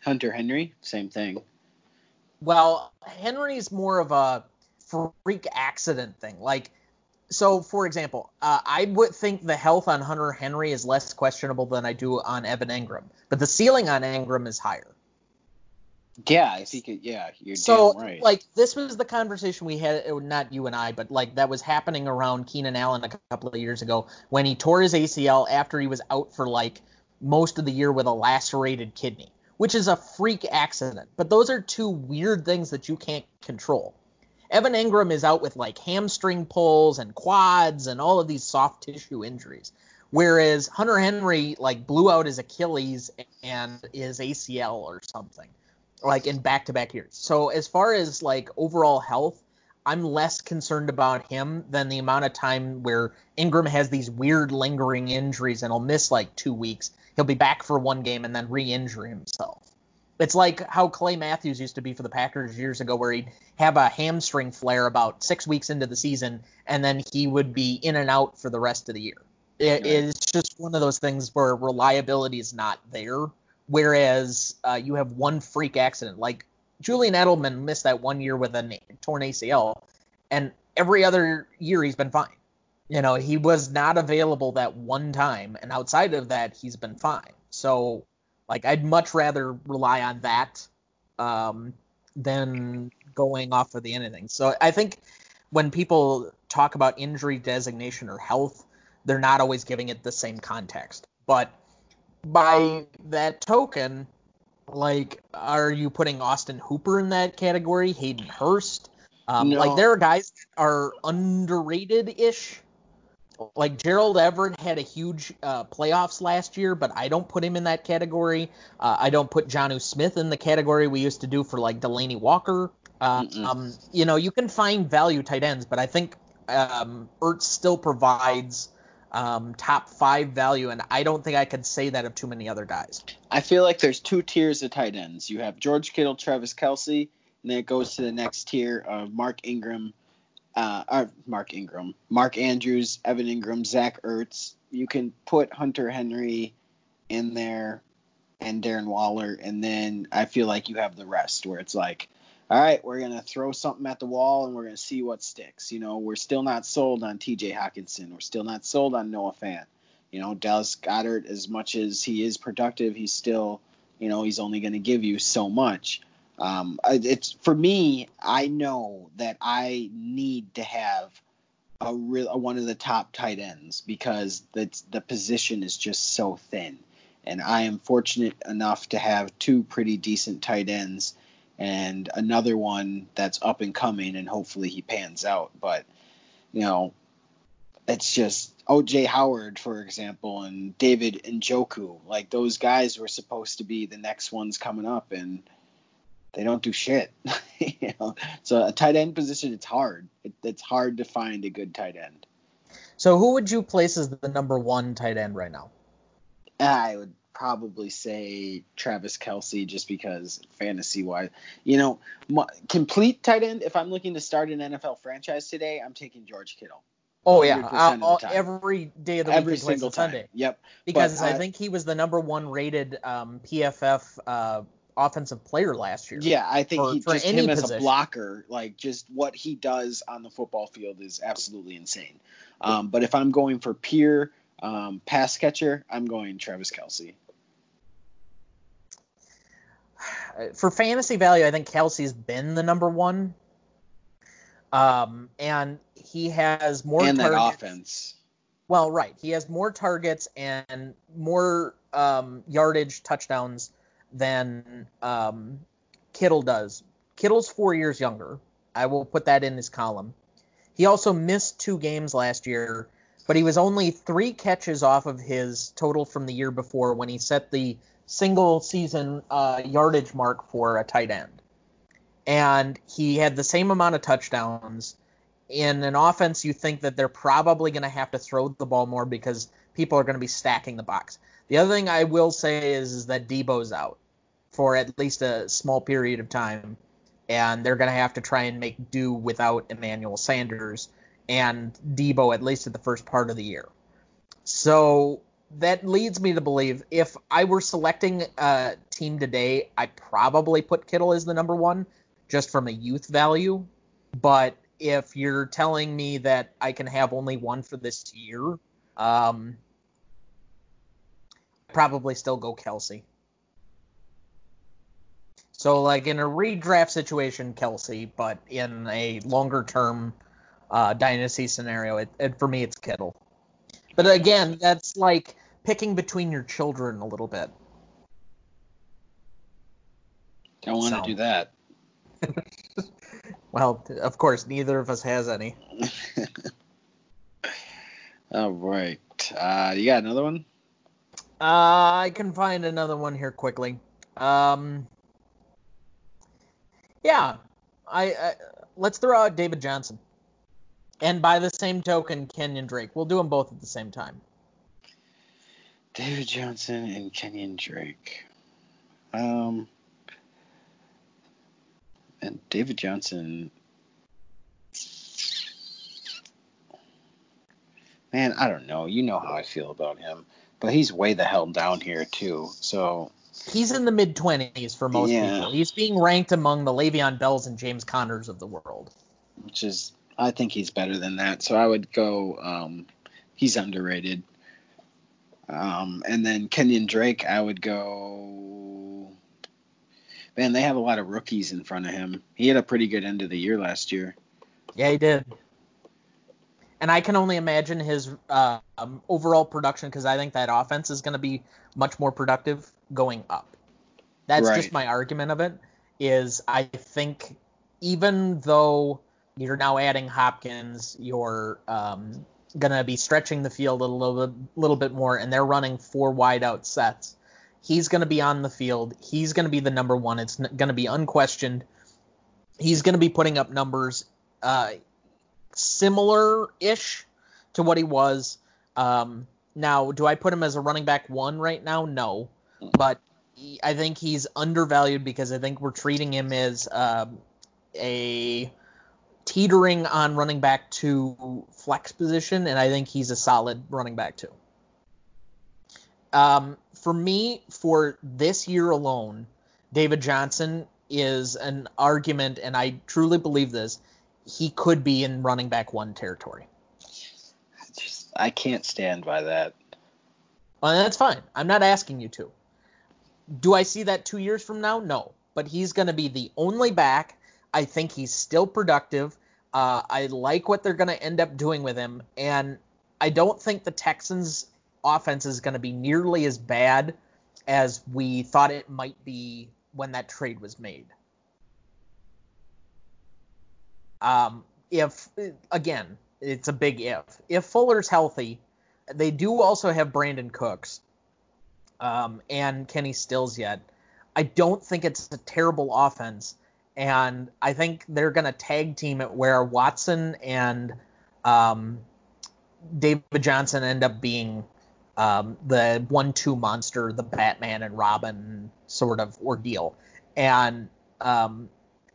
Hunter Henry, same thing. Well, Henry's more of a freak accident thing. Like, so for example, uh, I would think the health on Hunter Henry is less questionable than I do on Evan Engram, but the ceiling on Engram is higher. Yeah, I think it. Yeah, you're so, right. like, this was the conversation we had, uh, not you and I, but like that was happening around Keenan Allen a couple of years ago when he tore his ACL after he was out for like most of the year with a lacerated kidney, which is a freak accident. But those are two weird things that you can't control. Evan Engram is out with like hamstring pulls and quads and all of these soft tissue injuries. Whereas Hunter Henry like blew out his Achilles and his ACL or something, like in back to back years. So as far as like overall health, I'm less concerned about him than the amount of time where Engram has these weird lingering injuries and he'll miss like two weeks he'll be back for one game and then re-injure himself. It's like how Clay Matthews used to be for the Packers years ago, where he'd have a hamstring flare about six weeks into the season, and then he would be in and out for the rest of the year. It, It's just one of those things where reliability is not there. Whereas uh, you have one freak accident, like Julian Edelman missed that one year with a torn ACL, and every other year he's been fine. You know, he was not available that one time, and outside of that, he's been fine. So, like, I'd much rather rely on that um, than going off of the anything. So, I think when people talk about injury designation or health, they're not always giving it the same context. But by that token, like, are you putting Austin Hooper in that category? Hayden Hurst? Um, no. Like, there are guys that are underrated ish like Gerald Everett had a huge uh, playoffs last year, but I don't put him in that category. Uh, I don't put Jonnu Smith in the category we used to do for like Delanie Walker. Uh, um, you know, you can find value tight ends, but I think um, Ertz still provides um, top five value, and I don't think I could say that of too many other guys. I feel like there's two tiers of tight ends. You have George Kittle, Travis Kelce, and then it goes to the next tier of Mark Ingram, uh, or Mark Ingram, Mark Andrews, Evan Engram, Zach Ertz. You can put Hunter Henry in there and Darren Waller, and then I feel like you have the rest where it's like all right, we're gonna throw something at the wall and we're gonna see what sticks. You know, we're still not sold on T.J. Hockenson. We're still not sold on Noah Fant. You know, Dallas Goedert, as much as he is productive, he's still, you know, he's only going to give you so much. Um, it's for me. I know that I need to have a real one of the top tight ends because the the position is just so thin, and I am fortunate enough to have two pretty decent tight ends and another one that's up and coming, and hopefully he pans out. But you know, it's just OJ Howard, for example, and David Njoku. Like those guys were supposed to be the next ones coming up, and they don't do shit. [LAUGHS] you know, so a tight end position, it's hard. It, it's hard to find a good tight end. So who would you place as the number one tight end right now? I would probably say Travis Kelce just because fantasy wise, you know, complete tight end. If I'm looking to start an NFL franchise today, I'm taking George Kittle. Oh yeah, uh, every day of the every week single Sunday. Yep. Because but, uh, I think he was the number one rated um, PFF uh, offensive player last year. Yeah, I think for, he for just him position. as a blocker, like just what he does on the football field is absolutely insane. Um, but if I'm going for pure um, pass catcher, I'm going Travis Kelce. For fantasy value, I think Kelce's been the number one. Um, and he has more and targets. that offense. Well, right. He has more targets and more um, yardage touchdowns than um, Kittle does. Kittle's four years younger. I will put that in his column. He also missed two games last year, but he was only three catches off of his total from the year before when he set the single season uh, yardage mark for a tight end. And he had the same amount of touchdowns in an offense, you think that they're probably going to have to throw the ball more because people are going to be stacking the box. The other thing I will say is, is that Deebo's out for at least a small period of time, and they're going to have to try and make do without Emmanuel Sanders and Deebo at least at the first part of the year. So that leads me to believe if I were selecting a team today, I probably put Kittle as the number one just from a youth value. But if you're telling me that I can have only one for this year, um, probably still go Kelce. So like in a redraft situation, Kelce, but in a longer term uh, dynasty scenario, it, it, for me it's Kittle. But again, that's like picking between your children a little bit. Don't want to so. do that. [LAUGHS] Well, of course, neither of us has any. [LAUGHS] All right. Uh, you got another one? Uh, I can find another one here quickly. Um, yeah, I, I let's throw out David Johnson, and by the same token, Kenyon Drake. We'll do them both at the same time. David Johnson and Kenyon Drake. Um, and David Johnson. Man, I don't know. You know how I feel about him, but he's way the hell down here too. So he's in the mid twenties for most yeah. people. He's being ranked among the Le'Veon Bells and James Connors of the world. Which is, I think he's better than that. So I would go. Um, he's underrated. Um, and then Kenyon Drake, I would go man, they have a lot of rookies in front of him. He had a pretty good end of the year last year. Yeah, he did. And I can only imagine his uh, um, overall production because I think that offense is going to be much more productive going up. That's right. just my argument of it. Is I think even though you're now adding Hopkins, you're um, gonna be stretching the field a little bit, little bit more, and they're running four wide out sets. He's to be on the field. He's to be the number one. It's to be unquestioned. He's to be putting up numbers uh, similar-ish to what he was. Um, now, do I put him as a running back one right now? No, but I think he's undervalued because I think we're treating him as uh, a teetering on running back two flex position, and I think he's a solid running back too. Um, for me, for this year alone, David Johnson is an argument, and I truly believe this. He could be in running back one territory. Just I can't stand by that. Well, that's fine. I'm not asking you to. Do I see that two years from now? No. But he's going to be the only back. I think he's still productive. Uh, I like what they're going to end up doing with him, and I don't think the Texans' offense is going to be nearly as bad as we thought it might be when that trade was made. Um, if again, it's a big if. If Fuller's healthy, they do also have Brandin Cooks um, and Kenny Stills yet. I don't think it's a terrible offense, and I think they're going to tag team it where Watson and um, David Johnson end up being um, the one-two monster, the Batman and Robin sort of ordeal, and um,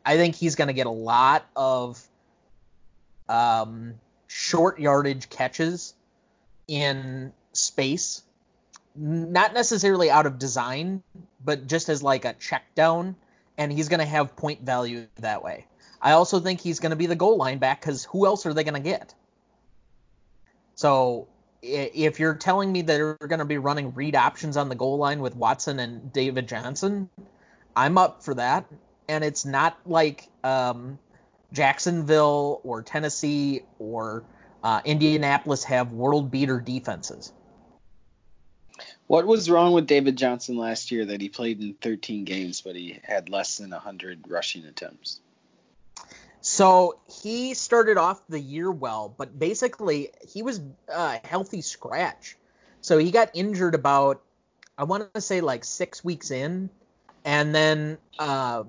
I think he's going to get a lot of um, short yardage catches in space, not necessarily out of design, but just as like a check down, and he's going to have point value that way. I also think he's going to be the goal line back because who else are they going to get? So if you're telling me that they're going to be running read options on the goal line with Watson and David Johnson, I'm up for that. And it's not like um, Jacksonville or Tennessee or uh, Indianapolis have world beater defenses. What was wrong with David Johnson last year that he played in 13 games, but he had less than 100 rushing attempts? So he started off the year well, but basically he was a healthy scratch. So he got injured about, I want to say like six weeks in, and then uh,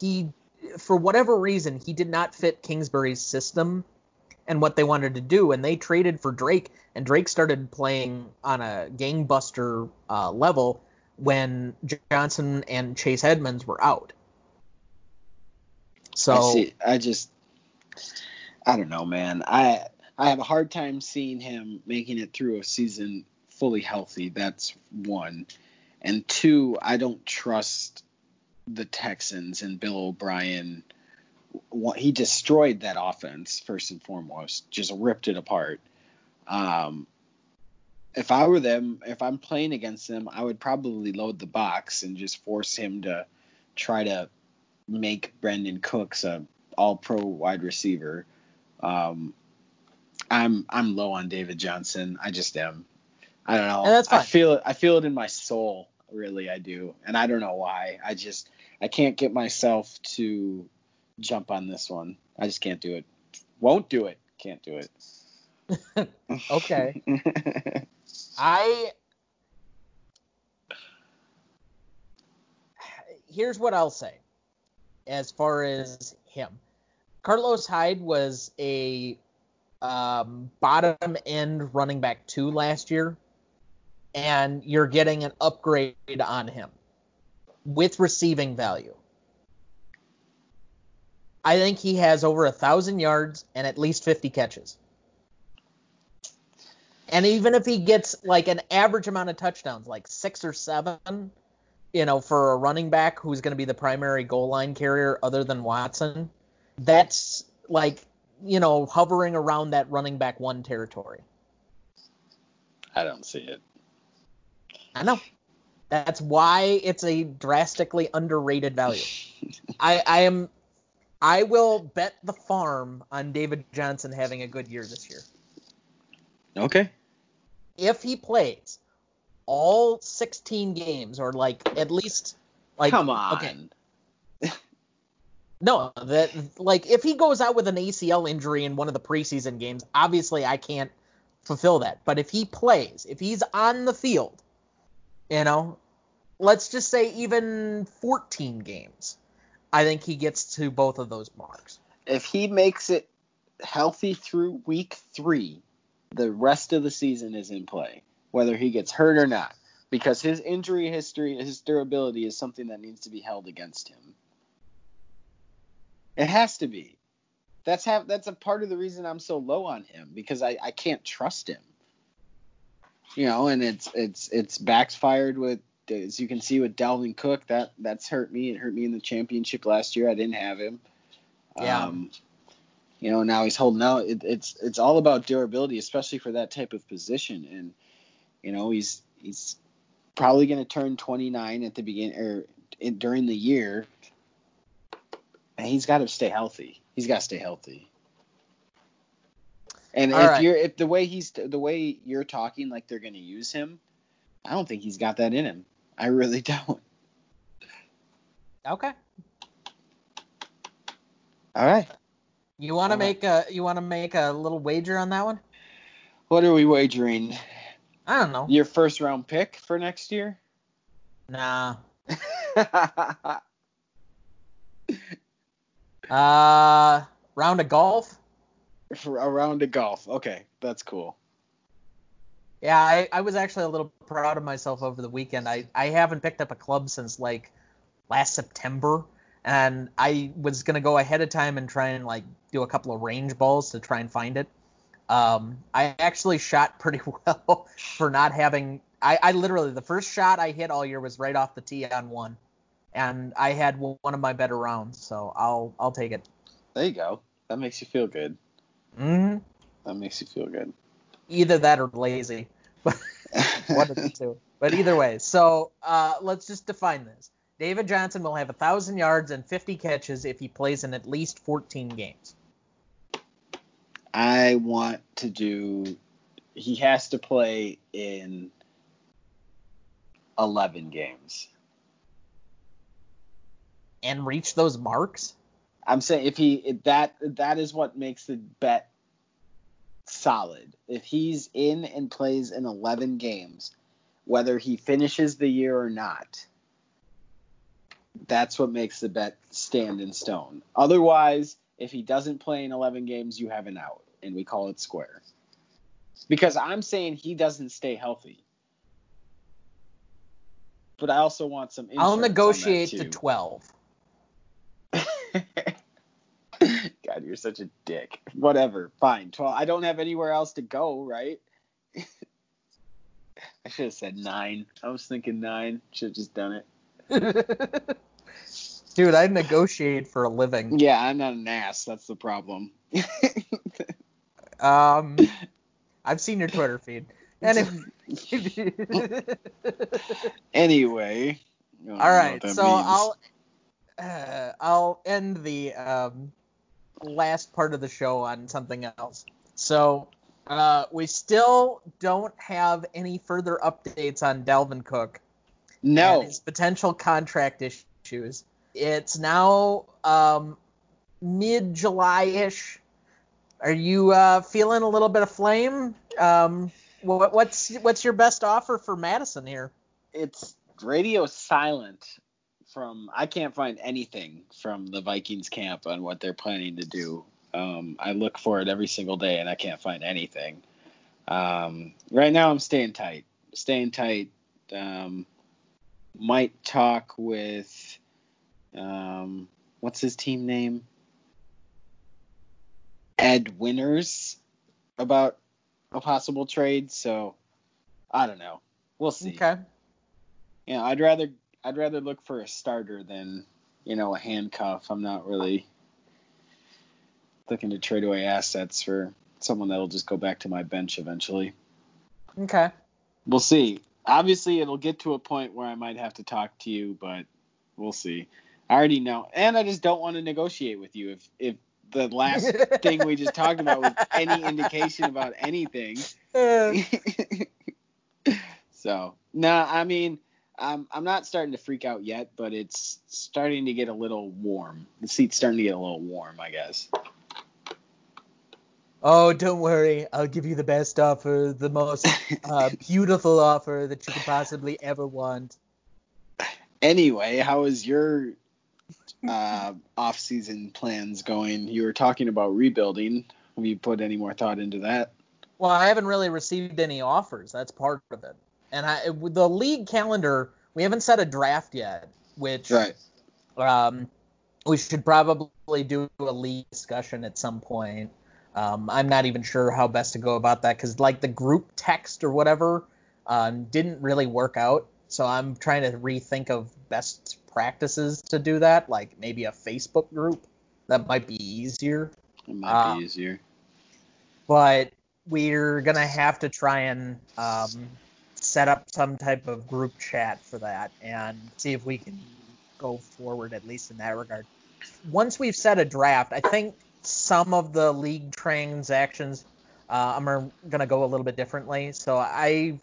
he, for whatever reason, he did not fit Kingsbury's system and what they wanted to do, and they traded for Drake, and Drake started playing on a gangbuster uh, level when Johnson and Chase Edmonds were out. So I, see, I just I don't know, man. I I have a hard time seeing him making it through a season fully healthy. That's one. And two, I don't trust the Texans and Bill O'Brien he destroyed that offense first and foremost, just ripped it apart. Um, if I were them, if I'm playing against them, I would probably load the box and just force him to try to make Brandin Cooks a All Pro wide receiver. Um, I'm I'm low on David Johnson. I just am. I don't know. And that's fine. I feel it. I feel it in my soul. Really, I do, and I don't know why. I just I can't get myself to jump on this one. I just can't do it. Won't do it. Can't do it. [LAUGHS] okay. I here's what I'll say as far as him. Carlos Hyde was a um, bottom end running back two last year, and you're getting an upgrade on him with receiving value. I think he has over a thousand yards and at least 50 catches. And even if he gets like an average amount of touchdowns, like six or seven, you know, for a running back who's going to be the primary goal line carrier other than Watson, that's like, you know, hovering around that running back one territory. I don't see it. I know. That's why it's a drastically underrated value. [LAUGHS] I, I am I will bet the farm on David Johnson having a good year this year. Okay. If he plays all 16 games, or like at least like come on. Okay. no, that like if he goes out with an ACL injury in one of the preseason games, obviously I can't fulfill that. But if he plays, if he's on the field, you know, let's just say even 14 games I think he gets to both of those marks. If he makes it healthy through week three, the rest of the season is in play, whether he gets hurt or not, because his injury history, his durability is something that needs to be held against him. It has to be. That's have that's a part of the reason I'm so low on him because I, I can't trust him. You know, and it's it's it's backfired with as you can see with Dalvin Cook, that that's hurt me. It hurt me in the championship last year. I didn't have him. Yeah. Um, you know, now he's holding out. It, it's it's all about durability, especially for that type of position. And you know, he's he's probably going to turn 29 at the beginning or in, during the year. And he's got to stay healthy. He's got to stay healthy. And All if right. you're if the way he's the way you're talking like they're going to use him, I don't think he's got that in him. I really [LAUGHS] don't. Okay. All right. You want to All right. make a you want to make a little wager on that one? What are we wagering? I don't know. Your first round pick for next year? Nah. [LAUGHS] Uh, round of golf. a round of golf. Okay, that's cool. Yeah, I, I was actually a little proud of myself over the weekend. I, I haven't picked up a club since like last September, and I was gonna go ahead of time and try and like do a couple of range balls to try and find it. Um, I actually shot pretty [LAUGHS] well for not having. I, I literally the first shot I hit all year was right off the tee on one, and I had one of my better rounds, so I'll I'll take it. There you go. That makes you feel good. hmm That makes you feel good. Either that or lazy. One of the two. But either way, so uh, let's just define this. David Johnson will have a thousand yards and 50 catches if he plays in at least 14 games. I want to do. He has to play in 11 games. And reach those marks? I'm saying if he that that is what makes the bet solid. If he's in and plays in 11 games, whether he finishes the year or not, that's what makes the bet stand in stone. Otherwise, if he doesn't play in 11 games, you have an out, and we call it square. Because I'm saying he doesn't stay healthy. But I also want some. I'll insurance on that, negotiate to 12. [LAUGHS] God, you're such a dick. Whatever, fine. Twelve. I don't have anywhere else to go, right? [LAUGHS] I should have said nine. I was thinking nine. Should have just done it. [LAUGHS] Dude, I negotiate for a living. Yeah, I'm not an ass. That's the problem. Um, [LAUGHS] I've seen your Twitter feed. Anyway. anyway. I don't know All right, so means. I'll uh, I'll end the um, last part of the show on something else. So uh, we still don't have any further updates on Dalvin Cook no. his potential contract issues. It's now um, mid July ish. Are you uh, feeling a little bit of flame? Um, what, what's what's your best offer for Mattison here? it's radio silent from I can't find anything from the Vikings camp on what they're planning to do. Um, I look for it every single day and I can't find anything. Um, right now I'm staying tight. Staying tight. Um, might talk with um, what's his team name? Ed Winners about a possible trade. So I don't know. We'll see Okay. you know, I'd rather I'd rather look for a starter than you know a handcuff. I'm not really looking to trade away assets for someone that'll just go back to my bench eventually. Okay. We'll see. Obviously, it'll get to a point where I might have to talk to you, but we'll see. I already know, and I just don't want to negotiate with you if if the last [LAUGHS] thing we just talked about was any indication about anything. Uh, [LAUGHS] so nah, I mean, I'm I'm not starting to freak out yet, but it's starting to get a little warm. The seat's starting to get a little warm, I guess. oh, don't worry. I'll give you the best offer, the most [LAUGHS] uh, beautiful offer that you could possibly ever want. Anyway, how is your uh, off-season plans going? You were talking about rebuilding. Have you put any more thought into that? Well, I haven't really received any offers. That's part of it. And I, with the league calendar, we haven't set a draft yet, which Right. um, we should probably do a league discussion at some point. Um, I'm not even sure how best to go about that because like the group text or whatever um, didn't really work out. So I'm trying to rethink of best practices to do that, like maybe a Facebook group. That might be easier. It might Uh, be easier. but we're gonna have to try and um, set up some type of group chat for that and see if we can go forward at least in that regard. Once we've set a draft, I think some of the league transactions uh, are gonna go a little bit differently. So I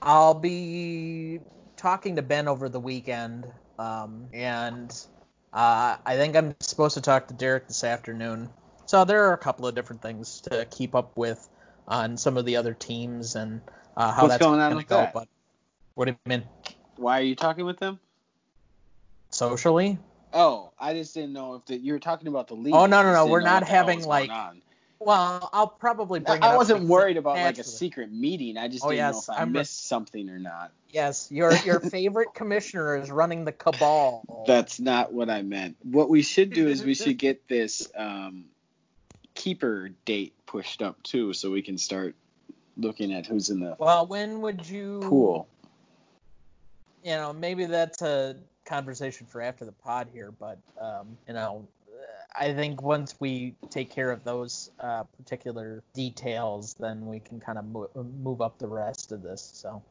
I'll be talking to Ben over the weekend, um, and uh, I think I'm supposed to talk to Derek this afternoon. So there are a couple of different things to keep up with on some of the other teams and uh, how What's that's going on with go. that? But what do you mean Why are you talking with them? socially? Oh, I just didn't know if the, you were talking about the league. Oh, no, no, no, we're not what the hell having, like. Well, I'll probably bring. it I wasn't worried about like a secret meeting. I just Oh, didn't yes, know if I I'm re- missed something or not. Yes, your your [LAUGHS] favorite commissioner is running the cabal. That's not what I meant. What we should do is we should get this um, keeper date pushed up too, so we can start looking at who's in the well, when would you? pool. You know, maybe that's a conversation for after the pod here, but um, you know, I think once we take care of those uh, particular details, then we can kind of mo- move up the rest of this. So.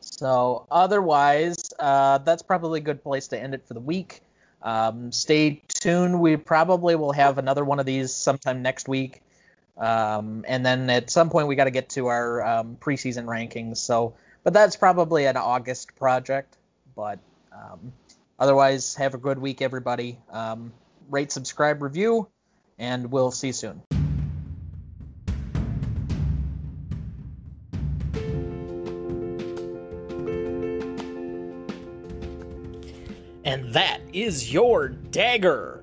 So otherwise, uh, that's probably a good place to end it for the week. Um, stay tuned. We probably will have another one of these sometime next week. Um, and then at some point we got to get to our um, preseason rankings. So, but that's probably an August project. But um, otherwise, have a good week, everybody. Um, rate, subscribe, review, and we'll see you soon. And that is your dagger.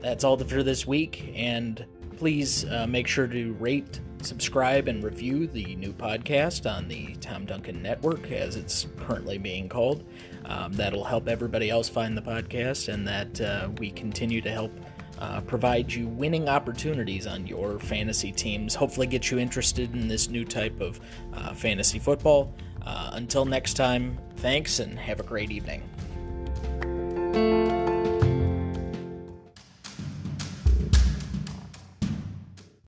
That's all for this week. And please uh, make sure to rate, subscribe, and review the new podcast on the Tom Duncan Network, as it's currently being called. Um, that'll help everybody else find the podcast, and that uh, we continue to help uh, provide you winning opportunities on your fantasy teams. Hopefully, get you interested in this new type of uh, fantasy football. Uh, until next time, thanks and have a great evening.